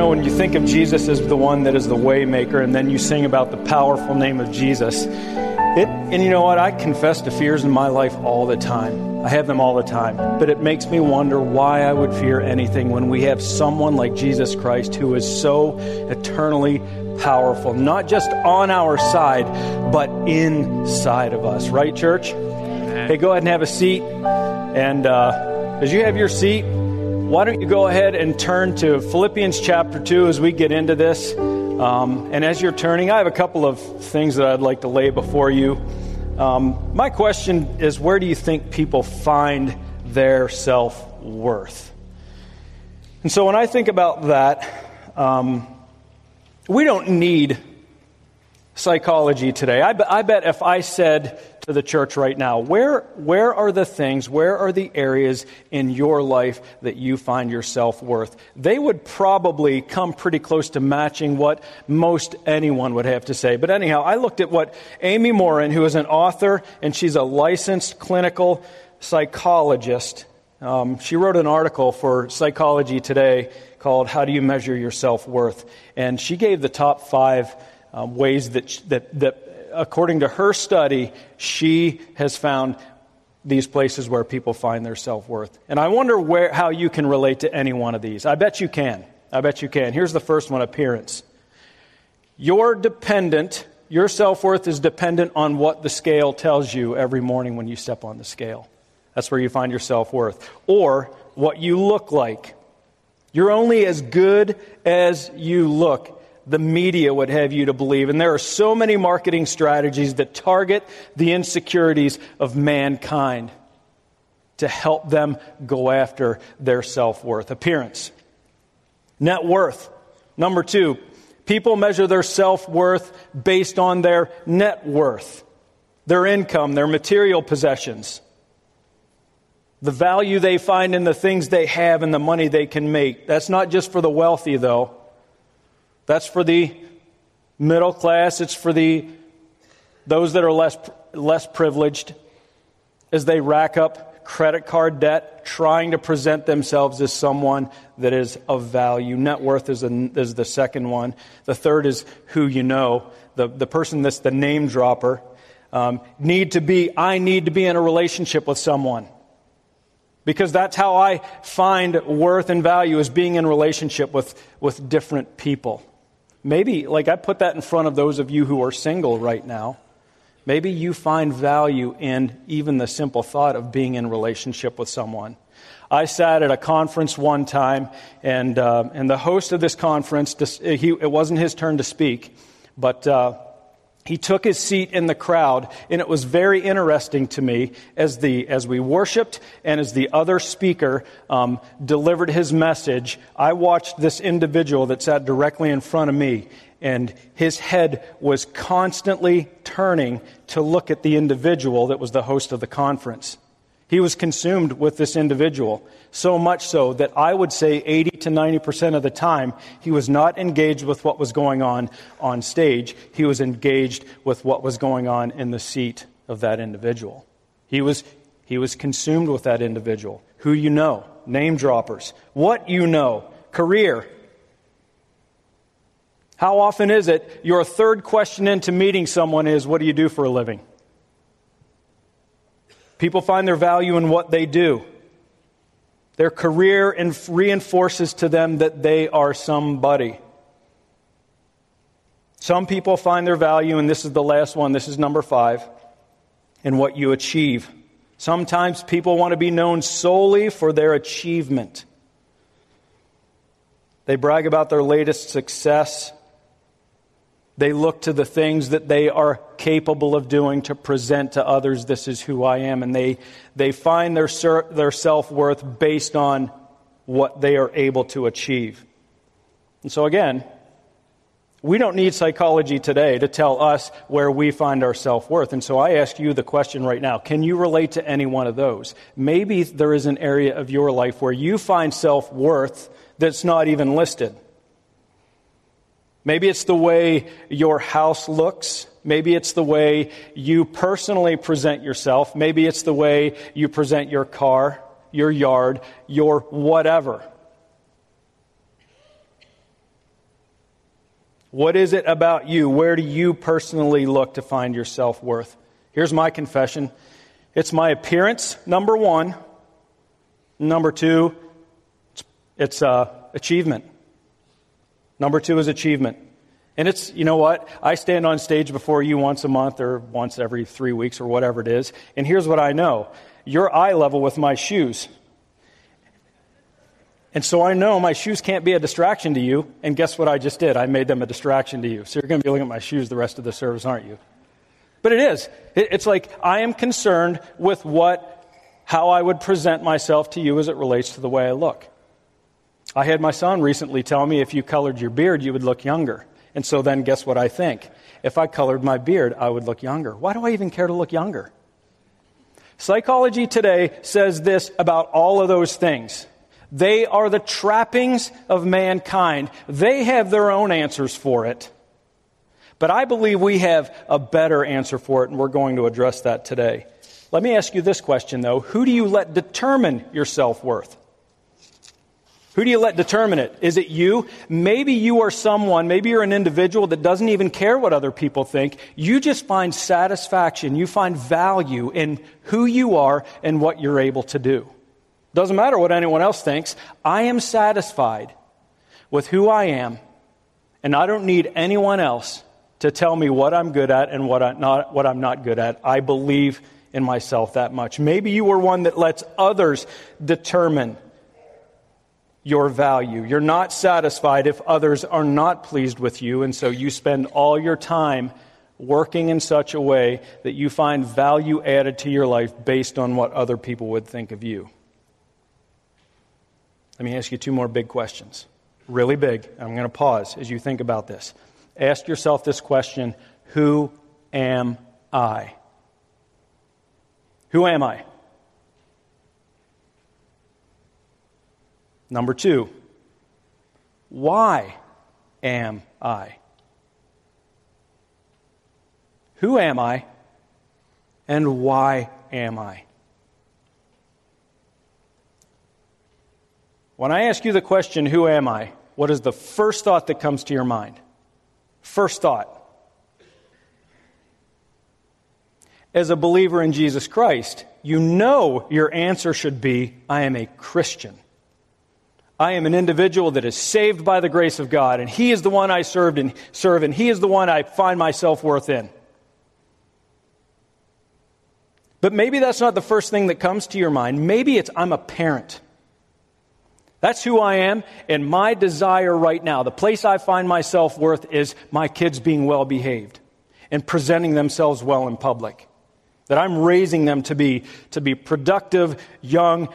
know, when you think of Jesus as the one that is the waymaker, and then you sing about the powerful name of Jesus, it, and you know what? I confess to fears in my life all the time. I have them all the time. But it makes me wonder why I would fear anything when we have someone like Jesus Christ who is so eternally powerful, not just on our side, but inside of us. Right, church? Hey, go ahead and have a seat. And uh, as you have your seat, why don't you go ahead and turn to Philippians chapter 2 as we get into this? Um, and as you're turning, I have a couple of things that I'd like to lay before you. Um, my question is where do you think people find their self worth? And so when I think about that, um, we don't need psychology today. I, I bet if I said the church right now, where, where are the things, where are the areas in your life that you find your self worth? They would probably come pretty close to matching what most anyone would have to say. But anyhow, I looked at what Amy Morin, who is an author and she's a licensed clinical psychologist, um, she wrote an article for Psychology Today called How Do You Measure Your Self Worth? And she gave the top five um, ways that, that, that, according to her study, she has found these places where people find their self worth. And I wonder where, how you can relate to any one of these. I bet you can. I bet you can. Here's the first one appearance. You're dependent, your self worth is dependent on what the scale tells you every morning when you step on the scale. That's where you find your self worth. Or what you look like. You're only as good as you look the media would have you to believe. And there are so many marketing strategies that target the insecurities of mankind to help them go after their self worth. Appearance, net worth. Number two, people measure their self worth based on their net worth, their income, their material possessions. The value they find in the things they have and the money they can make. That's not just for the wealthy, though. That's for the middle class, it's for the those that are less less privileged as they rack up credit card debt trying to present themselves as someone that is of value. Net worth is, a, is the second one. The third is who you know, the, the person that's the name dropper. Um, need to be, I need to be in a relationship with someone. Because that's how I find worth and value is being in relationship with, with different people. Maybe, like I put that in front of those of you who are single right now. Maybe you find value in even the simple thought of being in relationship with someone. I sat at a conference one time, and, uh, and the host of this conference, he, it wasn't his turn to speak, but uh, he took his seat in the crowd, and it was very interesting to me as, the, as we worshiped and as the other speaker um, delivered his message. I watched this individual that sat directly in front of me, and his head was constantly turning to look at the individual that was the host of the conference. He was consumed with this individual, so much so that I would say 80 to 90% of the time, he was not engaged with what was going on on stage. He was engaged with what was going on in the seat of that individual. He was, he was consumed with that individual. Who you know, name droppers, what you know, career. How often is it your third question into meeting someone is, What do you do for a living? People find their value in what they do. Their career reinforces to them that they are somebody. Some people find their value, and this is the last one, this is number five, in what you achieve. Sometimes people want to be known solely for their achievement. They brag about their latest success. They look to the things that they are capable of doing to present to others, this is who I am. And they, they find their, their self worth based on what they are able to achieve. And so, again, we don't need psychology today to tell us where we find our self worth. And so I ask you the question right now can you relate to any one of those? Maybe there is an area of your life where you find self worth that's not even listed. Maybe it's the way your house looks. Maybe it's the way you personally present yourself. Maybe it's the way you present your car, your yard, your whatever. What is it about you? Where do you personally look to find your self worth? Here's my confession it's my appearance, number one. Number two, it's uh, achievement. Number two is achievement. And it's, you know what? I stand on stage before you once a month or once every three weeks or whatever it is. And here's what I know you're eye level with my shoes. And so I know my shoes can't be a distraction to you. And guess what I just did? I made them a distraction to you. So you're going to be looking at my shoes the rest of the service, aren't you? But it is. It's like I am concerned with what, how I would present myself to you as it relates to the way I look. I had my son recently tell me if you colored your beard, you would look younger. And so then guess what I think? If I colored my beard, I would look younger. Why do I even care to look younger? Psychology today says this about all of those things. They are the trappings of mankind. They have their own answers for it. But I believe we have a better answer for it, and we're going to address that today. Let me ask you this question, though. Who do you let determine your self worth? Who do you let determine it? Is it you? Maybe you are someone, maybe you're an individual that doesn't even care what other people think. You just find satisfaction, you find value in who you are and what you're able to do. Doesn't matter what anyone else thinks. I am satisfied with who I am, and I don't need anyone else to tell me what I'm good at and what, I'm not, what I'm not good at. I believe in myself that much. Maybe you are one that lets others determine your value. You're not satisfied if others are not pleased with you, and so you spend all your time working in such a way that you find value added to your life based on what other people would think of you. Let me ask you two more big questions. Really big. I'm going to pause as you think about this. Ask yourself this question Who am I? Who am I? Number two, why am I? Who am I? And why am I? When I ask you the question, Who am I? what is the first thought that comes to your mind? First thought. As a believer in Jesus Christ, you know your answer should be I am a Christian. I am an individual that is saved by the grace of God, and He is the one I served and serve, and He is the one I find myself worth in. But maybe that's not the first thing that comes to your mind. Maybe it's I'm a parent. That's who I am, and my desire right now, the place I find myself worth is my kids being well behaved and presenting themselves well in public. That I'm raising them to be, to be productive, young,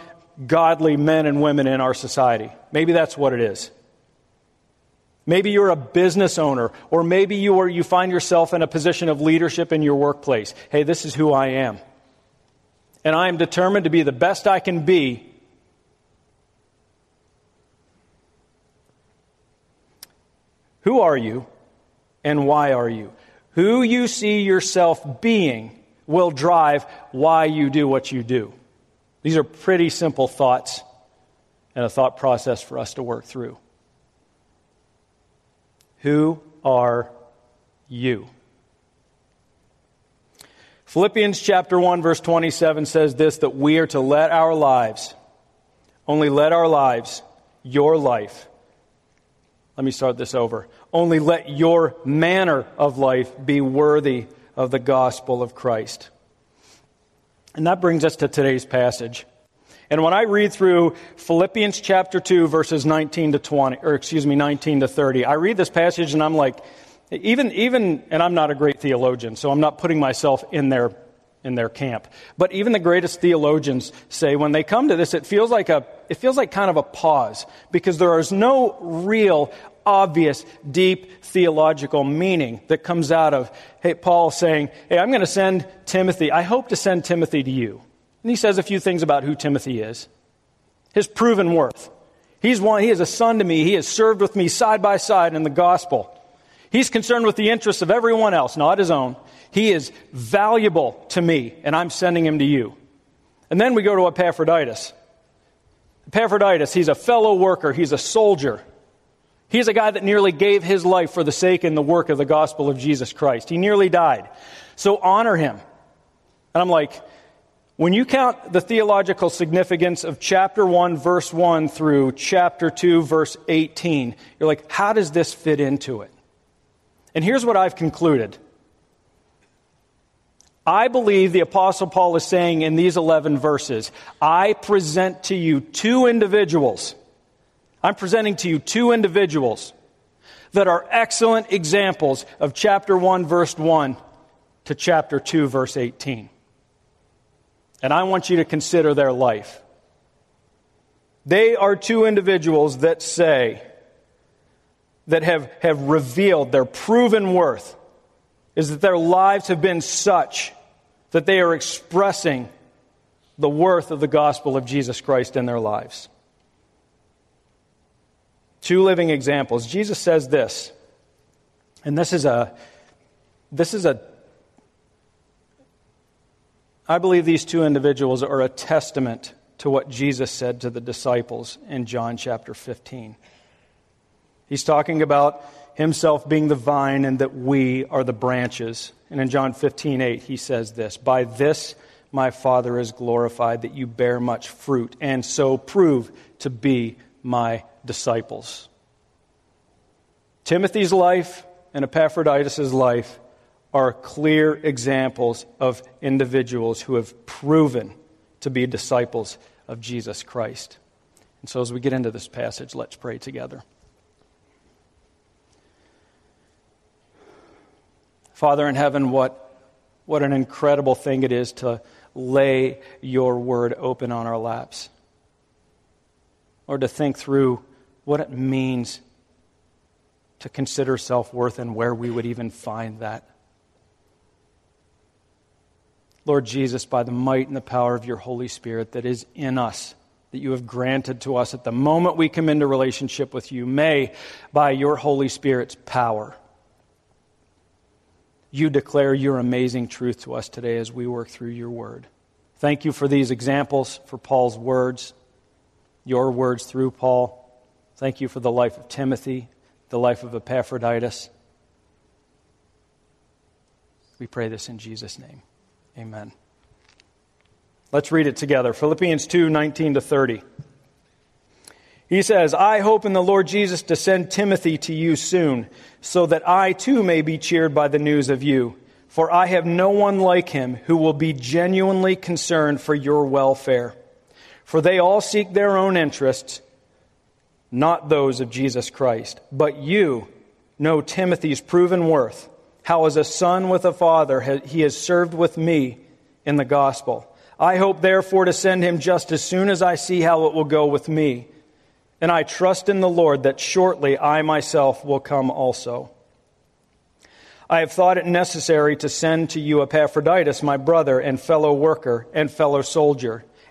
godly men and women in our society. Maybe that's what it is. Maybe you're a business owner, or maybe you, are, you find yourself in a position of leadership in your workplace. Hey, this is who I am. And I am determined to be the best I can be. Who are you, and why are you? Who you see yourself being will drive why you do what you do. These are pretty simple thoughts and a thought process for us to work through. Who are you? Philippians chapter 1 verse 27 says this that we are to let our lives only let our lives your life let me start this over. Only let your manner of life be worthy of the gospel of Christ. And that brings us to today's passage. And when I read through Philippians chapter 2, verses 19 to 20, or excuse me, 19 to 30, I read this passage and I'm like, even, even, and I'm not a great theologian, so I'm not putting myself in their, in their camp. But even the greatest theologians say when they come to this, it feels like a, it feels like kind of a pause because there is no real obvious, deep theological meaning that comes out of hey, Paul saying, Hey, I'm going to send Timothy. I hope to send Timothy to you. And he says a few things about who Timothy is his proven worth. He's one, he is a son to me. He has served with me side by side in the gospel. He's concerned with the interests of everyone else, not his own. He is valuable to me, and I'm sending him to you. And then we go to Epaphroditus. Epaphroditus, he's a fellow worker, he's a soldier. He's a guy that nearly gave his life for the sake and the work of the gospel of Jesus Christ. He nearly died. So honor him. And I'm like, when you count the theological significance of chapter 1, verse 1 through chapter 2, verse 18, you're like, how does this fit into it? And here's what I've concluded. I believe the Apostle Paul is saying in these 11 verses, I present to you two individuals. I'm presenting to you two individuals that are excellent examples of chapter 1, verse 1 to chapter 2, verse 18. And I want you to consider their life. They are two individuals that say, that have, have revealed their proven worth is that their lives have been such that they are expressing the worth of the gospel of Jesus Christ in their lives. Two living examples. Jesus says this, and this is a, this is a, I believe these two individuals are a testament to what Jesus said to the disciples in John chapter 15. He's talking about himself being the vine and that we are the branches. And in John 15, 8, he says this By this my Father is glorified, that you bear much fruit, and so prove to be my disciples. Timothy's life and Epaphroditus' life are clear examples of individuals who have proven to be disciples of Jesus Christ. And so, as we get into this passage, let's pray together. Father in heaven, what, what an incredible thing it is to lay your word open on our laps. Or to think through what it means to consider self worth and where we would even find that. Lord Jesus, by the might and the power of your Holy Spirit that is in us, that you have granted to us at the moment we come into relationship with you, may, by your Holy Spirit's power, you declare your amazing truth to us today as we work through your word. Thank you for these examples, for Paul's words, your words through Paul. Thank you for the life of Timothy, the life of Epaphroditus. We pray this in Jesus' name. Amen. Let's read it together. Philippians 2 19 to 30. He says, I hope in the Lord Jesus to send Timothy to you soon, so that I too may be cheered by the news of you. For I have no one like him who will be genuinely concerned for your welfare. For they all seek their own interests, not those of Jesus Christ. But you know Timothy's proven worth, how as a son with a father he has served with me in the gospel. I hope therefore to send him just as soon as I see how it will go with me and I trust in the Lord that shortly I myself will come also. I have thought it necessary to send to you Epaphroditus, my brother and fellow worker and fellow soldier,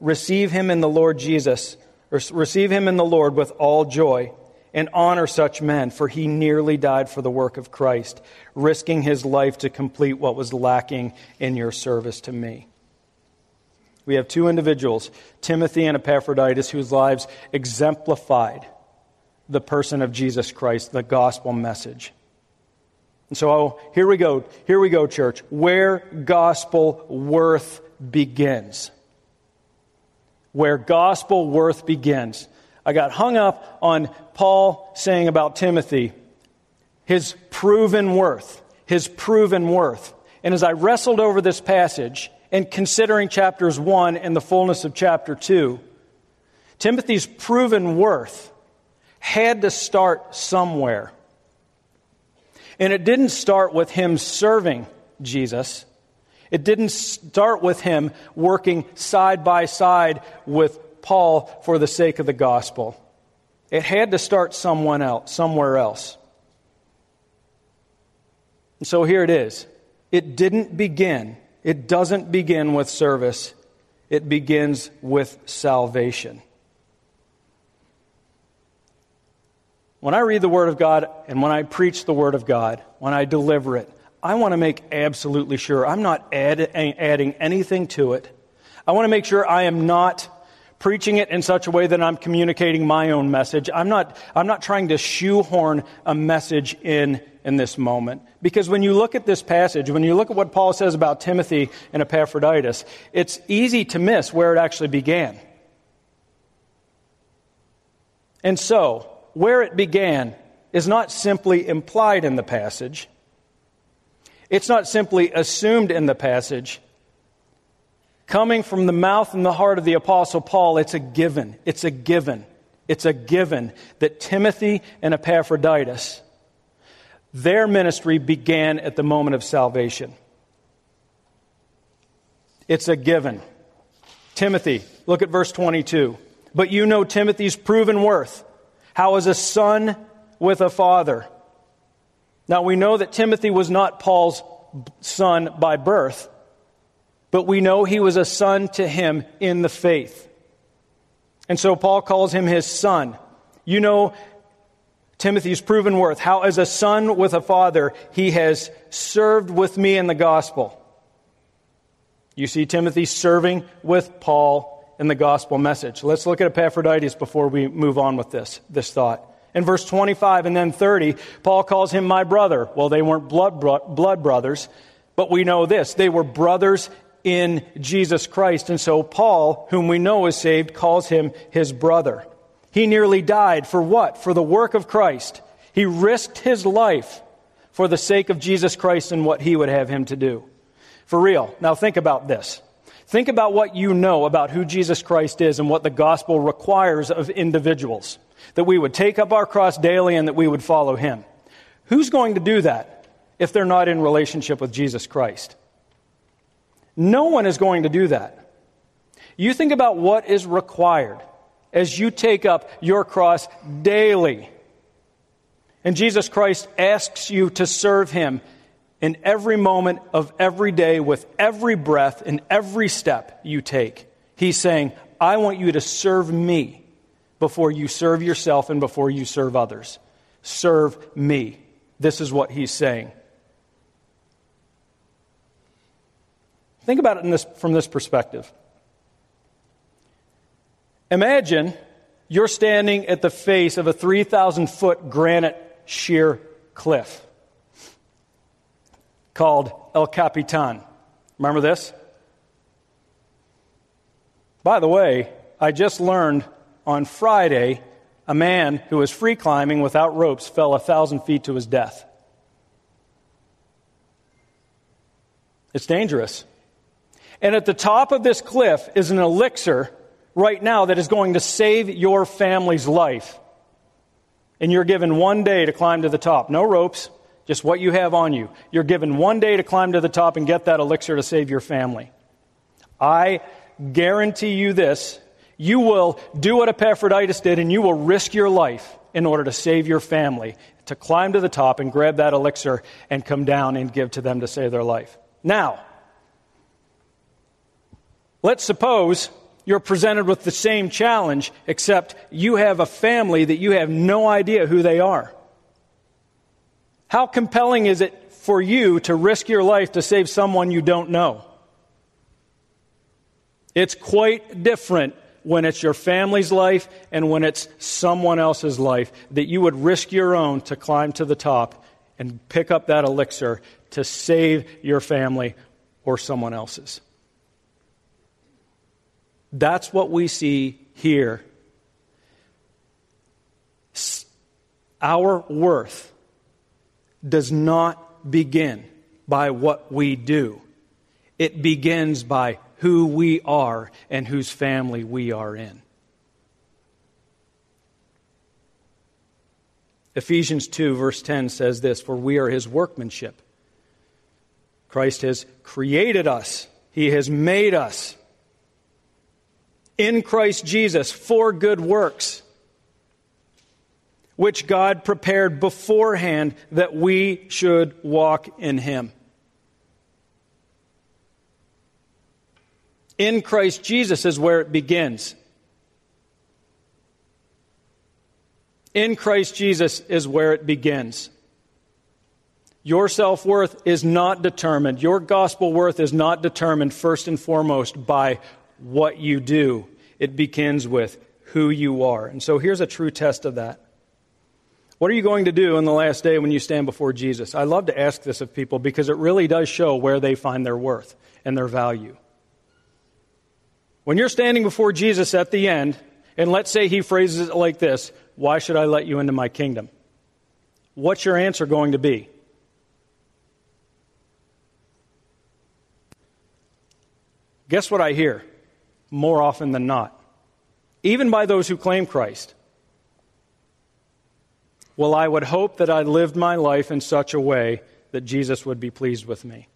receive him in the Lord Jesus, or receive him in the Lord with all joy, and honor such men, for he nearly died for the work of Christ, risking his life to complete what was lacking in your service to me. We have two individuals, Timothy and Epaphroditus, whose lives exemplified the person of Jesus Christ, the gospel message. And so here we go. Here we go, church. Where gospel worth begins. Where gospel worth begins. I got hung up on Paul saying about Timothy, his proven worth, his proven worth. And as I wrestled over this passage, and considering chapters 1 and the fullness of chapter 2, Timothy's proven worth had to start somewhere. And it didn't start with him serving Jesus. It didn't start with him working side by side with Paul for the sake of the gospel. It had to start someone else, somewhere else. And so here it is. It didn't begin, it doesn't begin with service, it begins with salvation. When I read the Word of God and when I preach the Word of God, when I deliver it, I want to make absolutely sure I'm not add, adding anything to it. I want to make sure I am not preaching it in such a way that I'm communicating my own message. I'm not, I'm not trying to shoehorn a message in in this moment. Because when you look at this passage, when you look at what Paul says about Timothy and Epaphroditus, it's easy to miss where it actually began. And so, where it began is not simply implied in the passage. It's not simply assumed in the passage. Coming from the mouth and the heart of the Apostle Paul, it's a given. It's a given. It's a given that Timothy and Epaphroditus, their ministry began at the moment of salvation. It's a given. Timothy, look at verse 22. But you know Timothy's proven worth, how as a son with a father. Now we know that Timothy was not Paul's son by birth but we know he was a son to him in the faith. And so Paul calls him his son. You know Timothy's proven worth, how as a son with a father, he has served with me in the gospel. You see Timothy serving with Paul in the gospel message. Let's look at Epaphroditus before we move on with this, this thought. In verse 25 and then 30, Paul calls him my brother. Well, they weren't blood, blood brothers, but we know this. They were brothers in Jesus Christ. And so Paul, whom we know is saved, calls him his brother. He nearly died for what? For the work of Christ. He risked his life for the sake of Jesus Christ and what he would have him to do. For real. Now think about this. Think about what you know about who Jesus Christ is and what the gospel requires of individuals. That we would take up our cross daily and that we would follow him. Who's going to do that if they're not in relationship with Jesus Christ? No one is going to do that. You think about what is required as you take up your cross daily. And Jesus Christ asks you to serve him in every moment of every day with every breath and every step you take. He's saying, I want you to serve me before you serve yourself and before you serve others. Serve me. This is what he's saying. Think about it this, from this perspective. Imagine you're standing at the face of a 3,000 foot granite sheer cliff called El Capitan. Remember this? By the way, I just learned on Friday a man who was free climbing without ropes fell a thousand feet to his death. It's dangerous. And at the top of this cliff is an elixir right now that is going to save your family's life. And you're given one day to climb to the top. No ropes, just what you have on you. You're given one day to climb to the top and get that elixir to save your family. I guarantee you this you will do what Epaphroditus did and you will risk your life in order to save your family, to climb to the top and grab that elixir and come down and give to them to save their life. Now, Let's suppose you're presented with the same challenge, except you have a family that you have no idea who they are. How compelling is it for you to risk your life to save someone you don't know? It's quite different when it's your family's life and when it's someone else's life that you would risk your own to climb to the top and pick up that elixir to save your family or someone else's. That's what we see here. Our worth does not begin by what we do, it begins by who we are and whose family we are in. Ephesians 2, verse 10 says this For we are his workmanship. Christ has created us, he has made us in Christ Jesus for good works, which God prepared beforehand that we should walk in Him. In Christ Jesus is where it begins. In Christ Jesus is where it begins. Your self worth is not determined, your gospel worth is not determined first and foremost by what you do. It begins with who you are. And so here's a true test of that. What are you going to do in the last day when you stand before Jesus? I love to ask this of people because it really does show where they find their worth and their value. When you're standing before Jesus at the end, and let's say he phrases it like this Why should I let you into my kingdom? What's your answer going to be? Guess what I hear more often than not? Even by those who claim Christ. Well, I would hope that I lived my life in such a way that Jesus would be pleased with me.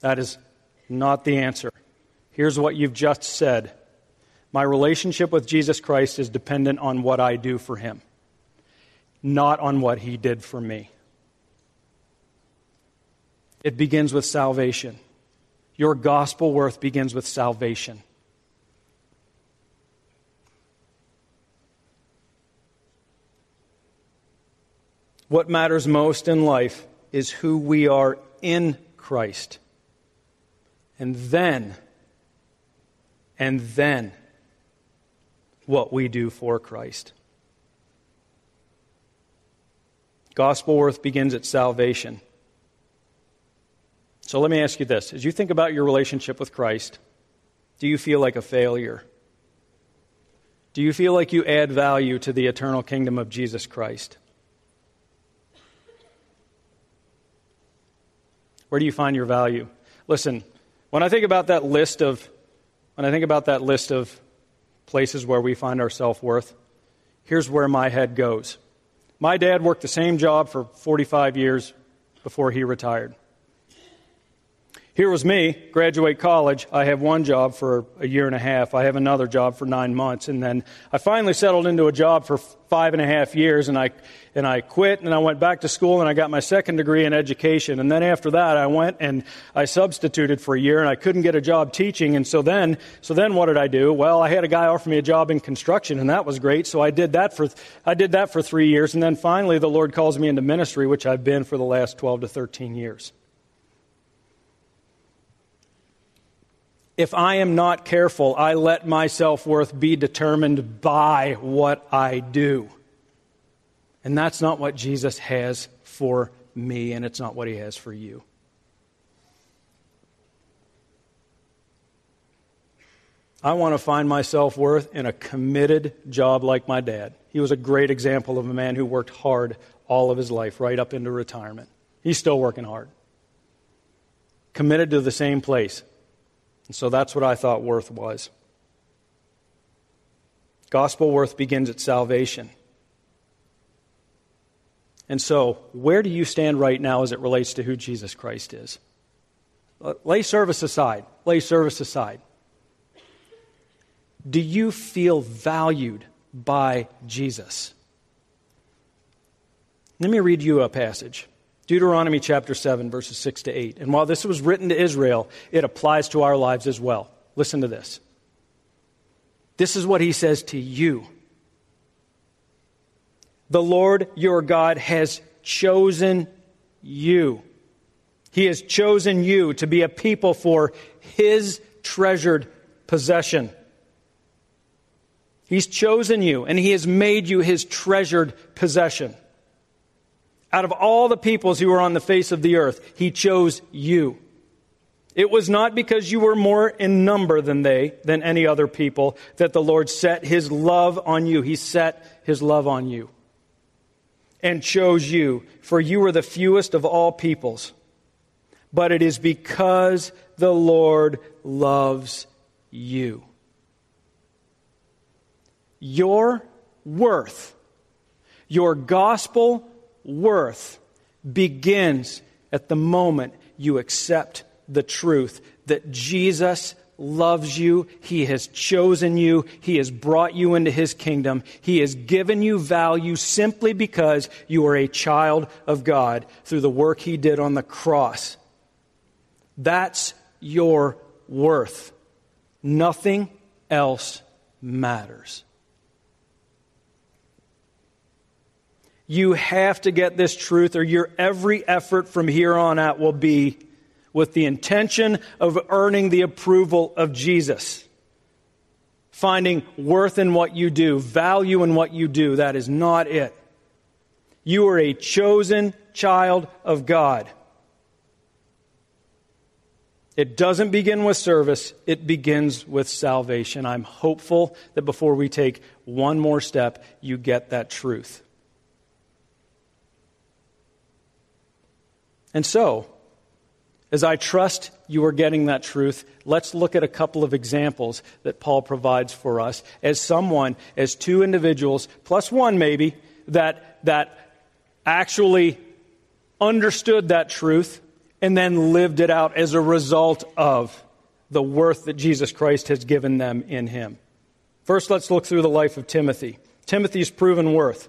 That is not the answer. Here's what you've just said My relationship with Jesus Christ is dependent on what I do for him, not on what he did for me. It begins with salvation. Your gospel worth begins with salvation. What matters most in life is who we are in Christ. And then and then what we do for Christ. Gospel worth begins at salvation. So let me ask you this as you think about your relationship with Christ, do you feel like a failure? Do you feel like you add value to the eternal kingdom of Jesus Christ? Where do you find your value? Listen, when I think about that list of when I think about that list of places where we find our self worth, here's where my head goes. My dad worked the same job for 45 years before he retired. Here was me, graduate college. I have one job for a year and a half. I have another job for nine months. And then I finally settled into a job for five and a half years and I, and I quit and I went back to school and I got my second degree in education. And then after that, I went and I substituted for a year and I couldn't get a job teaching. And so then, so then what did I do? Well, I had a guy offer me a job in construction and that was great. So I did that for, I did that for three years. And then finally the Lord calls me into ministry, which I've been for the last 12 to 13 years. If I am not careful, I let my self worth be determined by what I do. And that's not what Jesus has for me, and it's not what he has for you. I want to find my self worth in a committed job like my dad. He was a great example of a man who worked hard all of his life, right up into retirement. He's still working hard. Committed to the same place. And so that's what I thought worth was. Gospel worth begins at salvation. And so, where do you stand right now as it relates to who Jesus Christ is? Uh, lay service aside. Lay service aside. Do you feel valued by Jesus? Let me read you a passage. Deuteronomy chapter 7, verses 6 to 8. And while this was written to Israel, it applies to our lives as well. Listen to this. This is what he says to you The Lord your God has chosen you. He has chosen you to be a people for his treasured possession. He's chosen you and he has made you his treasured possession. Out of all the peoples who were on the face of the earth, he chose you. It was not because you were more in number than they, than any other people, that the Lord set his love on you. He set his love on you and chose you, for you were the fewest of all peoples. But it is because the Lord loves you. Your worth, your gospel worth begins at the moment you accept the truth that Jesus loves you. He has chosen you. He has brought you into His kingdom. He has given you value simply because you are a child of God through the work He did on the cross. That's your worth. Nothing else matters. You have to get this truth, or your every effort from here on out will be with the intention of earning the approval of Jesus. Finding worth in what you do, value in what you do. That is not it. You are a chosen child of God. It doesn't begin with service, it begins with salvation. I'm hopeful that before we take one more step, you get that truth. And so, as I trust you are getting that truth, let's look at a couple of examples that Paul provides for us as someone, as two individuals, plus one maybe, that, that actually understood that truth and then lived it out as a result of the worth that Jesus Christ has given them in him. First, let's look through the life of Timothy. Timothy's proven worth.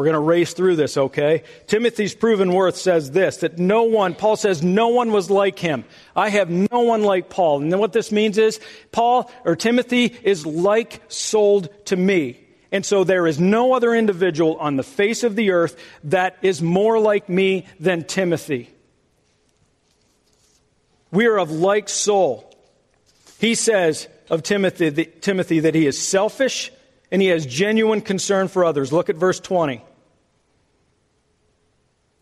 We're going to race through this, okay? Timothy's proven worth says this that no one, Paul says, no one was like him. I have no one like Paul. And then what this means is, Paul or Timothy is like sold to me. And so there is no other individual on the face of the earth that is more like me than Timothy. We are of like soul. He says of Timothy, Timothy that he is selfish and he has genuine concern for others. Look at verse 20.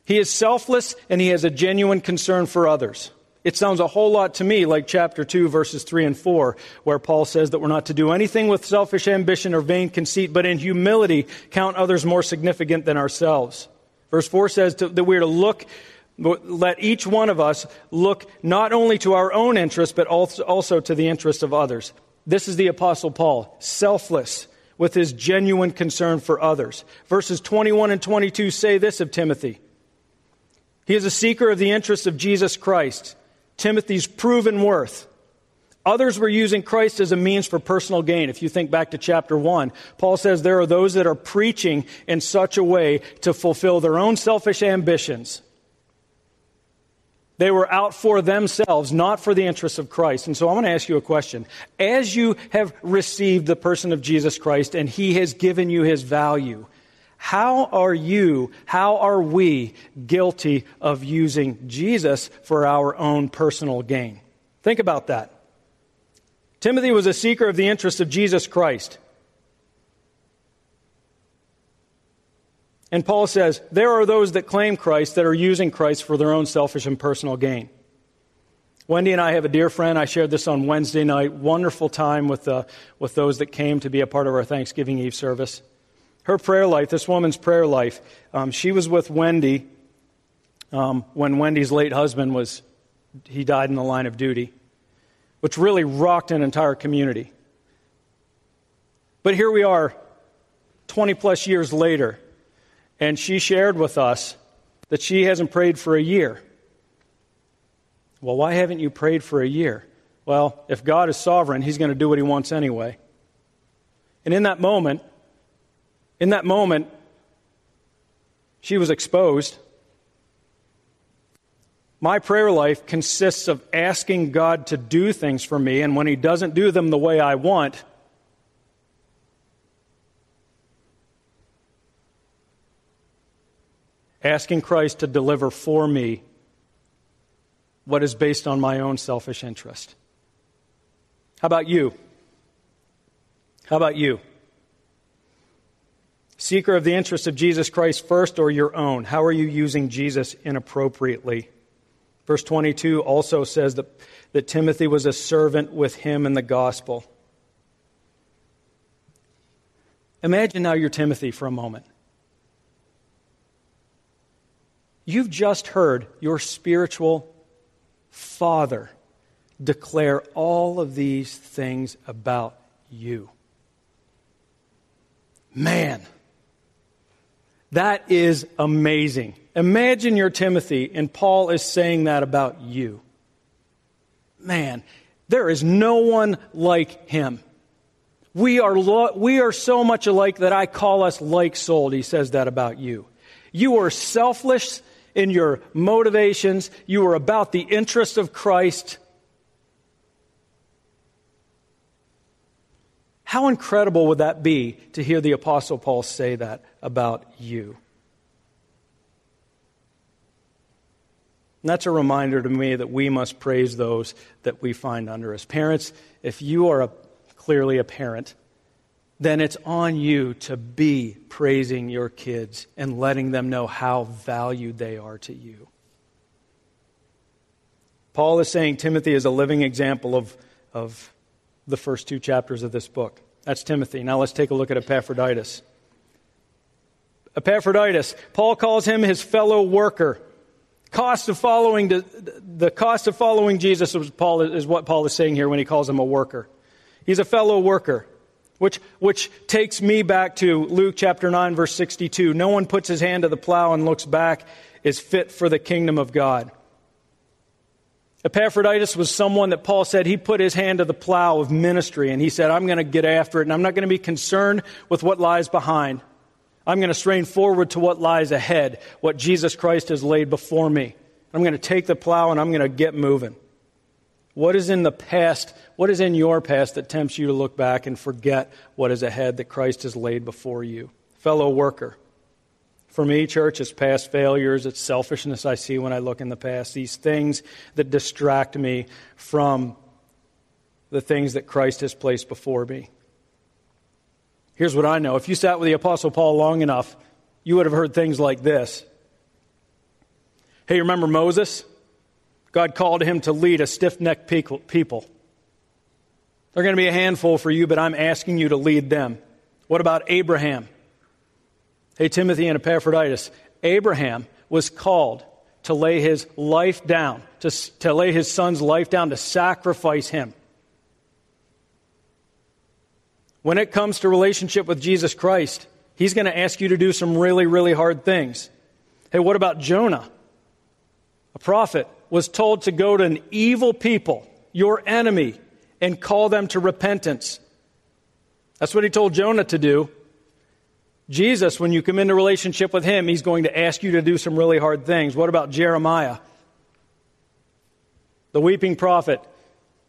He is selfless and he has a genuine concern for others. It sounds a whole lot to me like chapter 2, verses 3 and 4, where Paul says that we're not to do anything with selfish ambition or vain conceit, but in humility count others more significant than ourselves. Verse 4 says to, that we're to look, let each one of us look not only to our own interests, but also, also to the interests of others. This is the Apostle Paul, selfless with his genuine concern for others. Verses 21 and 22 say this of Timothy. He is a seeker of the interests of Jesus Christ, Timothy's proven worth. Others were using Christ as a means for personal gain. If you think back to chapter 1, Paul says there are those that are preaching in such a way to fulfill their own selfish ambitions. They were out for themselves, not for the interests of Christ. And so I want to ask you a question. As you have received the person of Jesus Christ and he has given you his value, how are you, how are we guilty of using Jesus for our own personal gain? Think about that. Timothy was a seeker of the interests of Jesus Christ. And Paul says, there are those that claim Christ that are using Christ for their own selfish and personal gain. Wendy and I have a dear friend. I shared this on Wednesday night. Wonderful time with, uh, with those that came to be a part of our Thanksgiving Eve service her prayer life, this woman's prayer life, um, she was with Wendy um, when Wendy's late husband was, he died in the line of duty, which really rocked an entire community. But here we are, 20 plus years later, and she shared with us that she hasn't prayed for a year. Well, why haven't you prayed for a year? Well, if God is sovereign, He's going to do what He wants anyway. And in that moment, in that moment, she was exposed. My prayer life consists of asking God to do things for me, and when He doesn't do them the way I want, asking Christ to deliver for me what is based on my own selfish interest. How about you? How about you? Seeker of the interest of Jesus Christ first or your own? How are you using Jesus inappropriately? Verse 22 also says that, that Timothy was a servant with him in the gospel. Imagine now you're Timothy for a moment. You've just heard your spiritual father declare all of these things about you. Man. That is amazing. Imagine you're Timothy and Paul is saying that about you. Man, There is no one like him. We are, lo- we are so much alike that I call us like souled. He says that about you. You are selfless in your motivations, you are about the interest of Christ. How incredible would that be to hear the Apostle Paul say that about you? And that's a reminder to me that we must praise those that we find under us. Parents, if you are a, clearly a parent, then it's on you to be praising your kids and letting them know how valued they are to you. Paul is saying Timothy is a living example of, of the first two chapters of this book. That's Timothy. Now let's take a look at Epaphroditus. Epaphroditus, Paul calls him his fellow worker. Cost of following the, the cost of following Jesus is, Paul, is what Paul is saying here when he calls him a worker. He's a fellow worker, which, which takes me back to Luke chapter 9, verse 62. No one puts his hand to the plow and looks back is fit for the kingdom of God. Epaphroditus was someone that Paul said he put his hand to the plow of ministry and he said, I'm going to get after it and I'm not going to be concerned with what lies behind. I'm going to strain forward to what lies ahead, what Jesus Christ has laid before me. I'm going to take the plow and I'm going to get moving. What is in the past? What is in your past that tempts you to look back and forget what is ahead that Christ has laid before you? Fellow worker. For me, church, it's past failures, it's selfishness I see when I look in the past, these things that distract me from the things that Christ has placed before me. Here's what I know if you sat with the Apostle Paul long enough, you would have heard things like this Hey, remember Moses? God called him to lead a stiff necked people. They're going to be a handful for you, but I'm asking you to lead them. What about Abraham? Hey, Timothy and Epaphroditus, Abraham was called to lay his life down, to, to lay his son's life down, to sacrifice him. When it comes to relationship with Jesus Christ, he's going to ask you to do some really, really hard things. Hey, what about Jonah? A prophet was told to go to an evil people, your enemy, and call them to repentance. That's what he told Jonah to do. Jesus, when you come into relationship with him, he's going to ask you to do some really hard things. What about Jeremiah? The weeping prophet.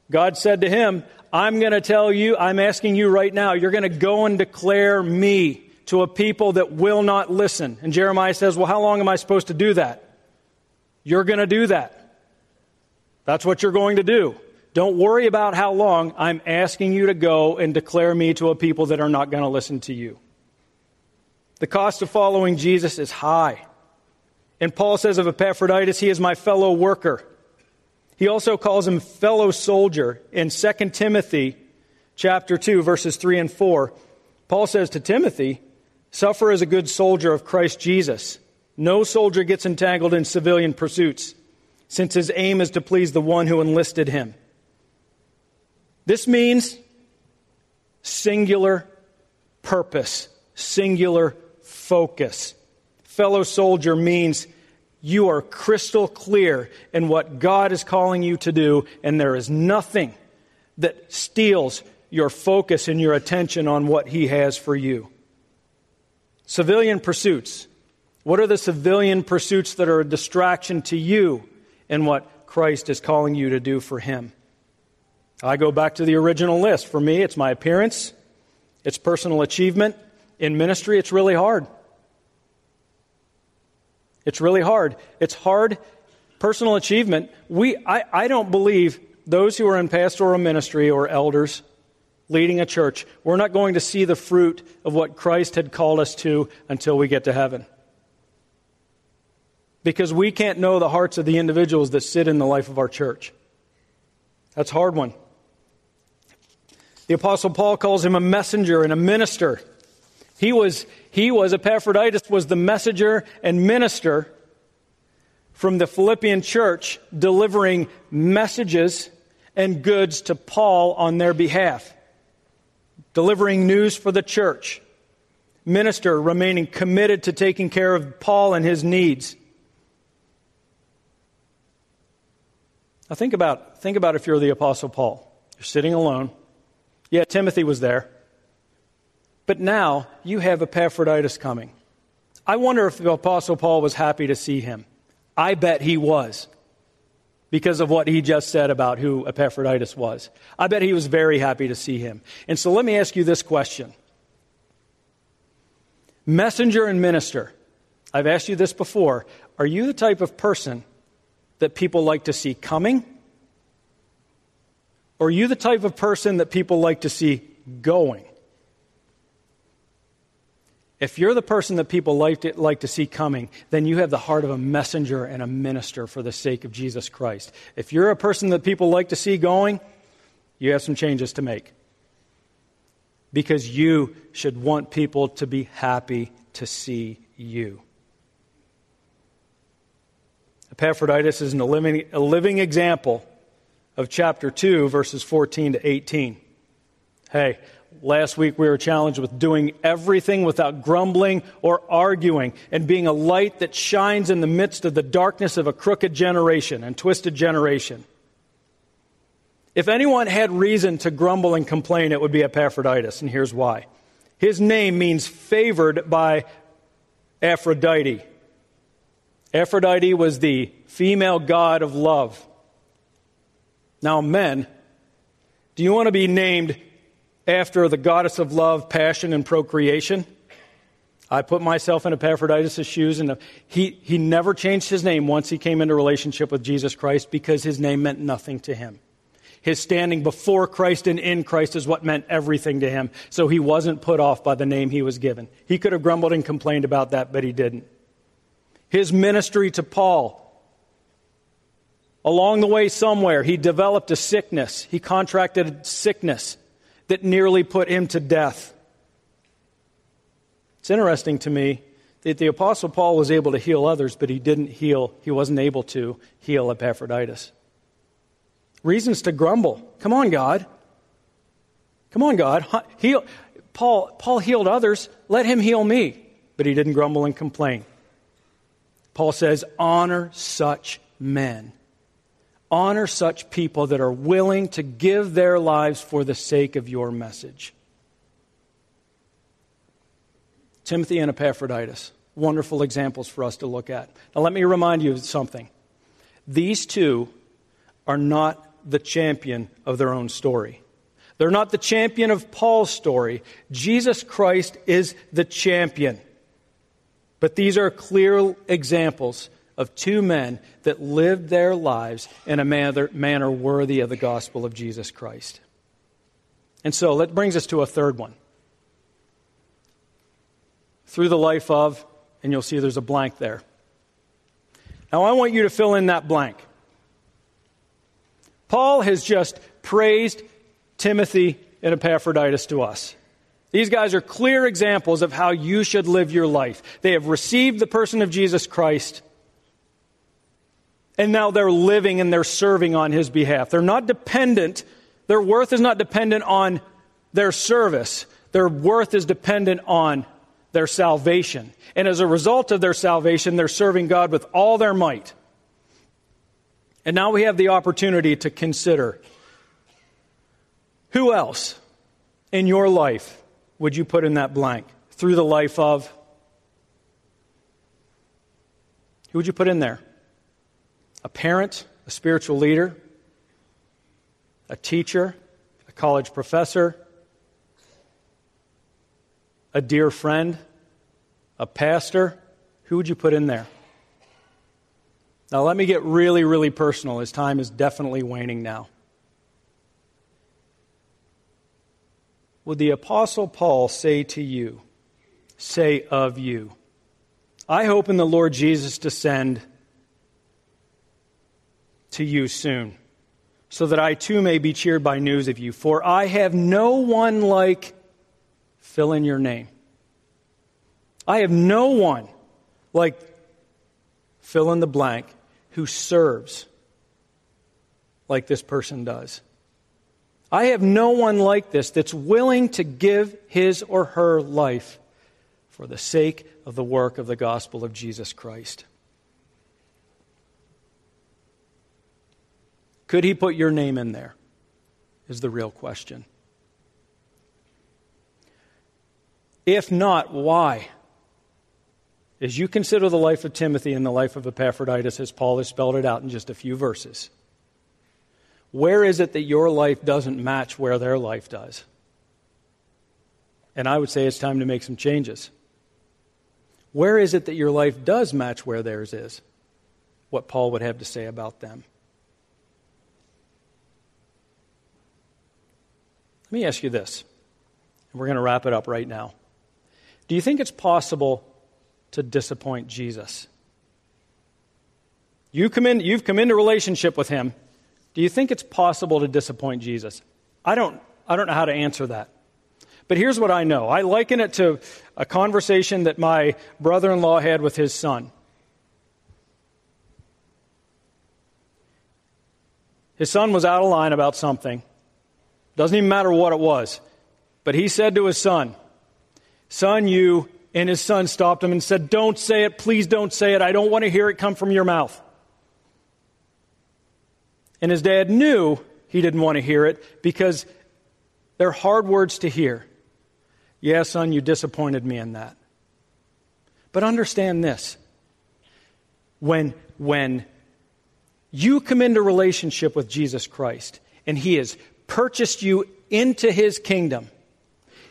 God said to him, I'm going to tell you, I'm asking you right now, you're going to go and declare me to a people that will not listen. And Jeremiah says, Well, how long am I supposed to do that? You're going to do that. That's what you're going to do. Don't worry about how long. I'm asking you to go and declare me to a people that are not going to listen to you. The cost of following Jesus is high. And Paul says of Epaphroditus, he is my fellow worker. He also calls him fellow soldier in 2 Timothy chapter 2 verses 3 and 4. Paul says to Timothy, "Suffer as a good soldier of Christ Jesus. No soldier gets entangled in civilian pursuits, since his aim is to please the one who enlisted him." This means singular purpose, singular focus. Fellow soldier means you are crystal clear in what God is calling you to do, and there is nothing that steals your focus and your attention on what He has for you. Civilian pursuits. What are the civilian pursuits that are a distraction to you in what Christ is calling you to do for Him? I go back to the original list. For me, it's my appearance, it's personal achievement. In ministry, it's really hard. It's really hard. It's hard personal achievement. We, I, I don't believe those who are in pastoral ministry or elders leading a church, we're not going to see the fruit of what Christ had called us to until we get to heaven. Because we can't know the hearts of the individuals that sit in the life of our church. That's hard one. The Apostle Paul calls him a messenger and a minister. He was, he was, Epaphroditus was the messenger and minister from the Philippian church delivering messages and goods to Paul on their behalf, delivering news for the church, minister remaining committed to taking care of Paul and his needs. Now think about, think about if you're the Apostle Paul. You're sitting alone. Yeah, Timothy was there. But now you have Epaphroditus coming. I wonder if the Apostle Paul was happy to see him. I bet he was because of what he just said about who Epaphroditus was. I bet he was very happy to see him. And so let me ask you this question Messenger and minister. I've asked you this before. Are you the type of person that people like to see coming? Or are you the type of person that people like to see going? If you're the person that people like to, like to see coming, then you have the heart of a messenger and a minister for the sake of Jesus Christ. If you're a person that people like to see going, you have some changes to make. Because you should want people to be happy to see you. Epaphroditus is a living, a living example of chapter 2, verses 14 to 18. Hey, Last week we were challenged with doing everything without grumbling or arguing and being a light that shines in the midst of the darkness of a crooked generation and twisted generation. If anyone had reason to grumble and complain, it would be Epaphroditus, and here's why. His name means favored by Aphrodite. Aphrodite was the female god of love. Now, men, do you want to be named after the goddess of love, passion, and procreation. I put myself in Epaphroditus' shoes, and he, he never changed his name once he came into relationship with Jesus Christ because his name meant nothing to him. His standing before Christ and in Christ is what meant everything to him, so he wasn't put off by the name he was given. He could have grumbled and complained about that, but he didn't. His ministry to Paul. Along the way, somewhere, he developed a sickness. He contracted sickness that nearly put him to death. It's interesting to me that the Apostle Paul was able to heal others, but he didn't heal, he wasn't able to heal Epaphroditus. Reasons to grumble. Come on, God. Come on, God. Heal. Paul, Paul healed others. Let him heal me. But he didn't grumble and complain. Paul says, honor such men honor such people that are willing to give their lives for the sake of your message. Timothy and Epaphroditus, wonderful examples for us to look at. Now, let me remind you of something. These two are not the champion of their own story. They're not the champion of Paul's story. Jesus Christ is the champion. But these are clear examples of two men that lived their lives in a manner, manner worthy of the gospel of Jesus Christ. And so that brings us to a third one. Through the life of, and you'll see there's a blank there. Now I want you to fill in that blank. Paul has just praised Timothy and Epaphroditus to us. These guys are clear examples of how you should live your life. They have received the person of Jesus Christ and now they're living and they're serving on his behalf. They're not dependent, their worth is not dependent on their service, their worth is dependent on their salvation. And as a result of their salvation, they're serving God with all their might. And now we have the opportunity to consider who else in your life would you put in that blank through the life of? Who would you put in there? A parent, a spiritual leader, a teacher, a college professor, a dear friend, a pastor, who would you put in there? Now, let me get really, really personal, as time is definitely waning now. Would the Apostle Paul say to you, say of you, I hope in the Lord Jesus to send to you soon, so that I too may be cheered by news of you. For I have no one like, fill in your name. I have no one like, fill in the blank, who serves like this person does. I have no one like this that's willing to give his or her life for the sake of the work of the gospel of Jesus Christ. Could he put your name in there? is the real question. If not, why? As you consider the life of Timothy and the life of Epaphroditus, as Paul has spelled it out in just a few verses, where is it that your life doesn't match where their life does? And I would say it's time to make some changes. Where is it that your life does match where theirs is? What Paul would have to say about them. Let me ask you this, and we're going to wrap it up right now. Do you think it's possible to disappoint Jesus? You come in, you've come into relationship with him. Do you think it's possible to disappoint Jesus? I don't, I don't know how to answer that. But here's what I know I liken it to a conversation that my brother in law had with his son. His son was out of line about something. Doesn't even matter what it was. But he said to his son, Son, you, and his son stopped him and said, Don't say it. Please don't say it. I don't want to hear it come from your mouth. And his dad knew he didn't want to hear it because they're hard words to hear. Yeah, son, you disappointed me in that. But understand this. When, when you come into relationship with Jesus Christ and he has purchased you into his kingdom,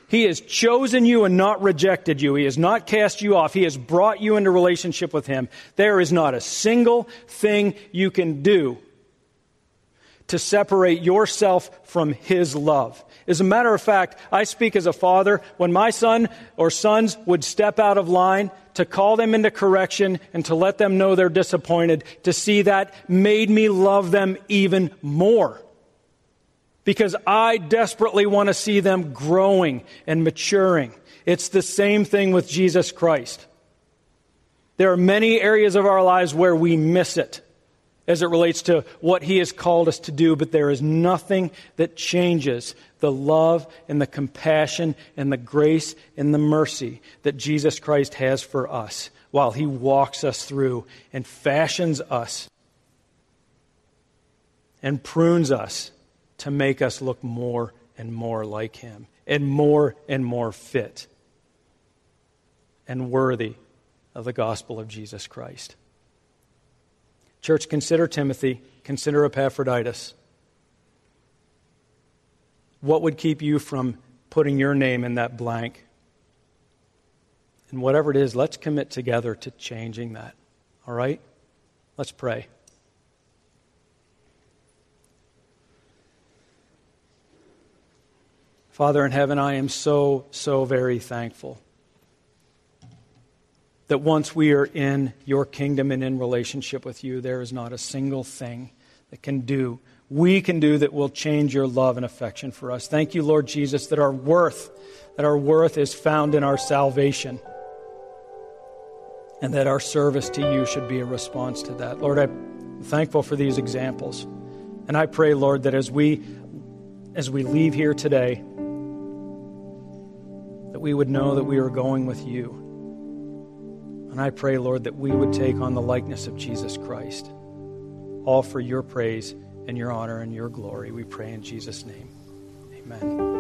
he has chosen you and not rejected you. He has not cast you off. He has brought you into relationship with him. There is not a single thing you can do to separate yourself from his love. As a matter of fact, I speak as a father. When my son or sons would step out of line, to call them into correction and to let them know they're disappointed, to see that made me love them even more. Because I desperately want to see them growing and maturing. It's the same thing with Jesus Christ. There are many areas of our lives where we miss it as it relates to what He has called us to do, but there is nothing that changes the love and the compassion and the grace and the mercy that Jesus Christ has for us while He walks us through and fashions us and prunes us to make us look more and more like Him and more and more fit and worthy of the gospel of Jesus Christ. Church, consider Timothy, consider Epaphroditus. What would keep you from putting your name in that blank? And whatever it is, let's commit together to changing that. All right? Let's pray. Father in heaven, I am so, so very thankful that once we are in your kingdom and in relationship with you, there is not a single thing that can do, we can do that will change your love and affection for us. Thank you, Lord Jesus, that our worth, that our worth is found in our salvation. And that our service to you should be a response to that. Lord, I'm thankful for these examples. And I pray, Lord, that as we as we leave here today, that we would know that we are going with you and I pray, Lord, that we would take on the likeness of Jesus Christ, all for your praise and your honor and your glory. We pray in Jesus' name. Amen.